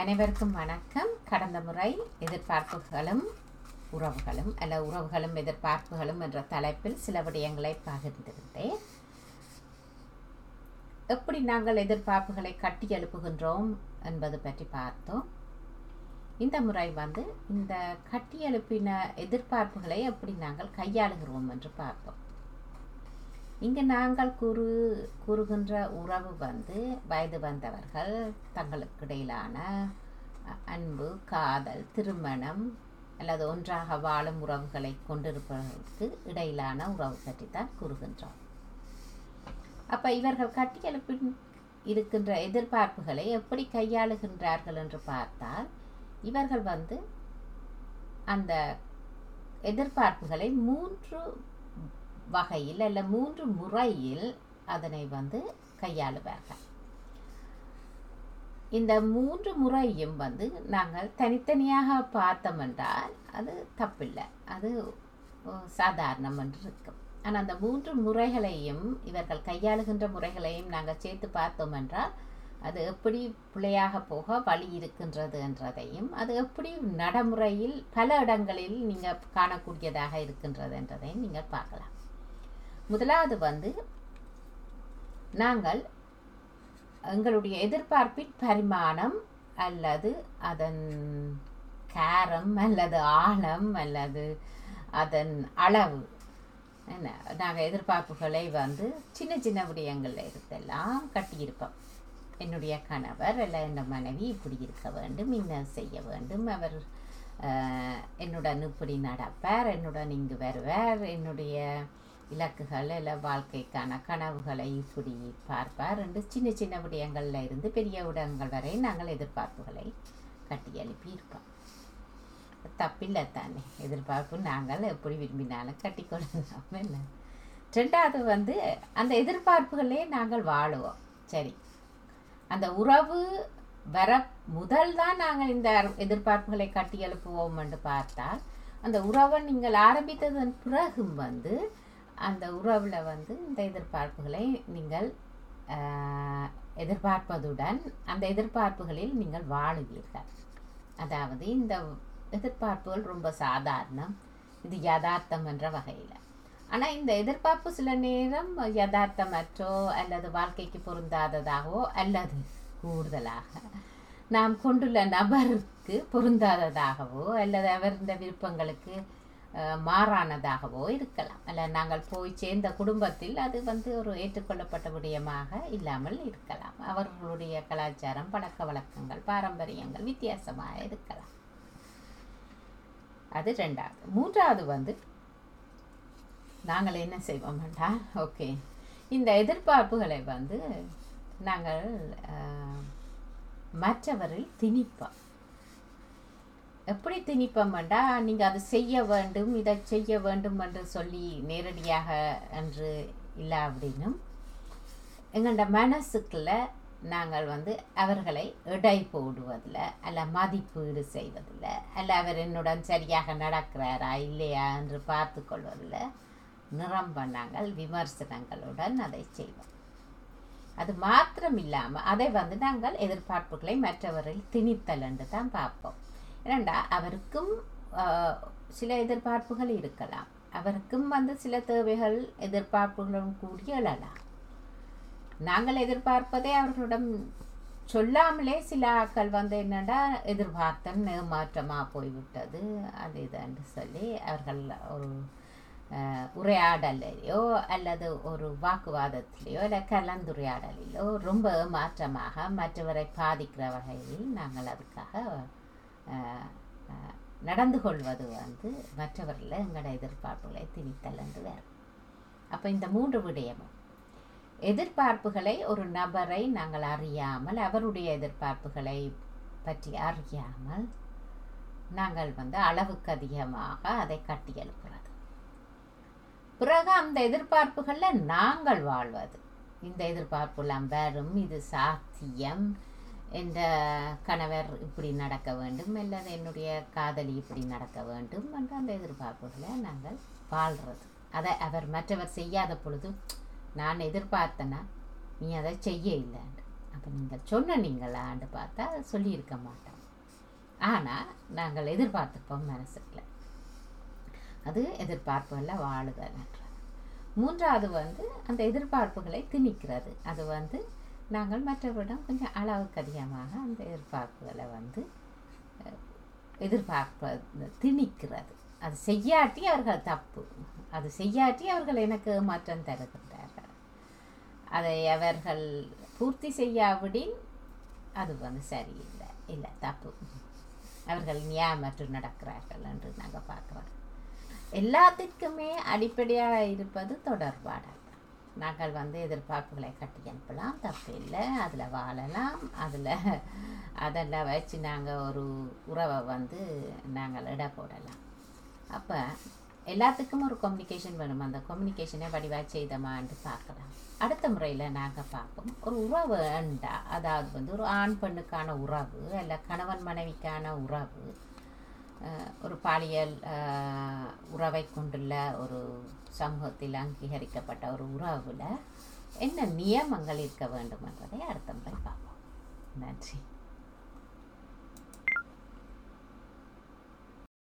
அனைவருக்கும் வணக்கம். கடந்த முறை எதிர்பார்ப்புகளும் உறவுகளும் அல்ல உறவுகளும் எதிர்பார்ப்புகளும் என்ற தலைப்பில் சில விடயங்களை பகிர்ந்திருந்தேன். எப்படி நாங்கள் எதிர்பார்ப்புகளை கட்டி எழுப்புகின்றோம் என்பது பற்றி பார்த்தோம். இந்த முறை வந்து இந்த கட்டி எழுப்பின எதிர்பார்ப்புகளை எப்படி நாங்கள் கையாளுகிறோம் என்று பார்த்தோம். இங்கு நாங்கள் கூறு கூறுகின்ற உறவு வந்து வயது வந்தவர்கள் தங்களுக்கு இடையிலான அன்பு காதல் திருமணம் அல்லது ஒன்றாக வாழும் உறவுகளை கொண்டிருப்பவர்களுக்கு இடையிலான உறவு பற்றி தான் கூறுகின்றோம். அப்போ இவர்கள் கட்டியெழுப்பின் இருக்கின்ற எதிர்பார்ப்புகளை எப்படி கையாளுகின்றார்கள் என்று பார்த்தால் இவர்கள் வந்து அந்த எதிர்பார்ப்புகளை மூன்று வகையில் அல்ல மூன்று முறையில் அதனை வந்து கையாளுவார்கள். இந்த மூன்று முறையும் வந்து நாங்கள் தனித்தனியாக பார்த்தோம் என்றால் அது தப்பில்லை. அது சாதாரணம் என்று இருக்கும். ஆனால் அந்த மூன்று முறைகளையும் இவர்கள் கையாளுகின்ற முறைகளையும் நாங்கள் சேர்த்து பார்த்தோம் என்றால் அது எப்படி பிழையாக போக வழி இருக்கின்றது என்றதையும் அது எப்படி நடைமுறையில் பல இடங்களில் நீங்கள் காணக்கூடியதாக இருக்கின்றது என்றதையும் நீங்கள் பார்க்கலாம். முதலாவது வந்து நாங்கள் எங்களுடைய எதிர்பார்ப்பின் பரிமாணம் அல்லது அதன் கேரம் அல்லது ஆழம் அல்லது அதன் அளவு. என்ன? நாங்கள் எதிர்பார்ப்புகளை வந்து சின்ன சின்ன விடயங்களில் இருந்தெல்லாம் கட்டியிருப்போம். என்னுடைய கணவர் அல்ல என் மனைவி இப்படி இருக்க வேண்டும் என்ன செய்ய வேண்டும். அவர் என்னுடன் இப்படி நடப்பார் என்னுடன் இங்கு வருவார். என்னுடைய இலக்குகள் இல்லை வாழ்க்கைக்கான கனவுகளை இப்படி பார்ப்பார். என்று சின்ன சின்ன விடயங்களில் இருந்து பெரிய விடயங்கள் வரை நாங்கள் எதிர்பார்ப்புகளை கட்டி எழுப்பி தப்பில்லை தானே. எதிர்பார்ப்பு நாங்கள் எப்படி விரும்பினாலும் கட்டிக்கொள்ளலாம் இல்லை? ரெண்டாவது வந்து அந்த எதிர்பார்ப்புகளே நாங்கள் வாழுவோம். சரி. அந்த உறவு வர முதல் தான் நாங்கள் இந்த எதிர்பார்ப்புகளை கட்டி எழுப்புவோம் என்று பார்த்தால் அந்த உறவை நீங்கள் ஆரம்பித்ததன் பிறகும் வந்து அந்த உறவில் வந்து இந்த எதிர்பார்ப்புகளை நீங்கள் எதிர்பார்ப்பதுடன் அந்த எதிர்பார்ப்புகளில் நீங்கள் வாழுவீர்கள். அதாவது இந்த எதிர்பார்ப்புகள் ரொம்ப சாதாரணம். இது யதார்த்தம் என்ற வகையில். ஆனால் இந்த எதிர்பார்ப்பு சில நேரம் யதார்த்தமற்றோ அல்லது வாழ்க்கைக்கு பொருந்தாததாகவோ அல்லது கூடுதலாக நாம் கொண்டுள்ள நபருக்கு பொருந்தாததாகவோ அல்லது அவர் இந்த விருப்பங்களுக்கு மாறானதாகவோ இருக்கலாம். அல்ல நாங்கள் போய் சேர்ந்த குடும்பத்தில் அது வந்து ஒரு ஏற்றுக்கொள்ளப்பட்ட விடயமாக இல்லாமல் இருக்கலாம். அவர்களுடைய கலாச்சாரம் பழக்க வழக்கங்கள் பாரம்பரியங்கள் வித்தியாசமாக இருக்கலாம். அது ரெண்டாவது. மூன்றாவது வந்து நாங்கள் என்ன செய்வோம் வேண்டாம் ஓகே. இந்த எதிர்பார்ப்புகளை வந்து நாங்கள் மற்றவரில் திணிப்போம். எப்படி திணிப்போம் நீங்கள் அதை செய்ய வேண்டும் இதை செய்ய வேண்டும் என்று சொல்லி நேரடியாக என்று இல்லை அப்படின்னும் எங்களோட மனசுக்குள்ள நாங்கள் வந்து அவர்களை இடை போடுவதில் அல்ல மதிப்பீடு செய்வதில் அல்ல அவர் என்னுடன் சரியாக நடக்கிறாரா இல்லையா என்று பார்த்து கொள்வதில் நிரம்ப நாங்கள் விமர்சனங்களுடன் அதை செய்வோம். அது மாத்திரம் இல்லாமல் அதை வந்து நாங்கள் எதிர்பார்ப்புகளை மற்றவரில் திணித்தல் என்று தான் பார்ப்போம். ஏனண்டா அவருக்கும் சில எதிர்பார்ப்புகள் இருக்கலாம். அவருக்கும் வந்து சில தேவைகள் எதிர்பார்ப்புகளும் கூடி எழலாம். நாங்கள் எதிர்பார்ப்பதை அவர்களிடம் சொல்லாமலே சில ஆக்கள் வந்து என்னடா எதிர்பார்த்தன் ஏமாற்றமாக போய்விட்டது. அது இதுன்னு சொல்லி அவர்கள் ஒரு உரையாடலையோ அல்லது ஒரு வாக்குவாதத்திலேயோ இல்லை கலந்துரையாடலிலோ ரொம்ப ஏமாற்றமாக மற்றவரை பாதிக்கிற வகையில் நாங்கள் அதுக்காக நடந்து கொள்வது வந்து மற்றவர்களில் எங்களோட எதிர்பார்ப்புகளை திணித்தல் என்று வேறு அப்போ இந்த மூன்று விடயமும். எதிர்பார்ப்புகளை ஒரு நபரை நாங்கள் அறியாமல் அவருடைய எதிர்பார்ப்புகளை பற்றி அறியாமல் நாங்கள் வந்து அளவுக்கு அதிகமாக அதை கட்டி எழுப்புறது. பிறகு அந்த எதிர்பார்ப்புகளில் நாங்கள் வாழ்வது. இந்த எதிர்பார்ப்புலாம் வரும் இது சாத்தியம் இந்த கணவர் இப்படி நடக்க வேண்டும் அல்லது என்னுடைய காதலி இப்படி நடக்க வேண்டும் என்ற அந்த எதிர்பார்ப்புகளை நாங்கள் வாழ்கிறது அதை அவர் மற்றவர் செய்யாத பொழுது நான் எதிர்பார்த்தனா நீ அதை செய்ய இல்லைன்னு அப்போ நீங்கள் சொன்ன நீங்கள் ஆண்டு பார்த்தா சொல்லியிருக்க மாட்டோம். ஆனால் நாங்கள் எதிர்பார்த்துப்போம் மனசுக்குள்ள. அது எதிர்பார்ப்புகளில் வாழுதல்ன்றது மூன்றாவது வந்து அந்த எதிர்பார்ப்புகளை திணிக்கிறது. அது வந்து நாங்கள் மற்றவரிடம் கொஞ்சம் அளவுக்கு அதிகமாக அந்த எதிர்பார்ப்புகளை வந்து எதிர்பார்ப்ப எதிர்பார்ப்பது திணிக்கிறது. அது செய்யாட்டி அவர்கள் தப்பு. அது செய்யாட்டி அவர்கள் எனக்கு மாற்றம் தருகின்றார்கள். அதை அவர்கள் பூர்த்தி செய்யாவிடின் அது வந்து சரியில்லை. இல்லை தப்பு. அவர்கள் நியாயமற்று நடக்கிறார்கள் என்று நாங்கள் பார்க்குறோம். எல்லாத்திற்குமே அடிப்படையாக இருப்பது தொடர்பாடல். நாங்கள் வந்து எதிர்பார்ப்புகளை கட்டி அனுப்பலாம் தப்பு இல்லை. அதில் வாழலாம். அதில் அதெல்லாம் வச்சு நாங்கள் ஒரு உறவை வந்து நாங்கள் இட போடலாம். அப்போ எல்லாத்துக்கும் ஒரு கம்யூனிகேஷன் வேணும். அந்த கம்யூனிகேஷனை வடிவாக செய்தோமான்னு பார்க்கலாம். அடுத்த முறையில் நாங்கள் பார்ப்போம். ஒரு உறவு உண்டா அதாவது வந்து ஒரு ஆண் பெண்ணுக்கான உறவு இல்லை கணவன் மனைவிக்கான உறவு ஒரு பாலியல் உறவை கொண்டுள்ள ஒரு சமூகத்தில் அங்கீகரிக்கப்பட்ட ஒரு உறவில் என்ன நியமங்கள் இருக்க வேண்டும் என்பதை அடுத்த முறை பார்ப்போம். நன்றி.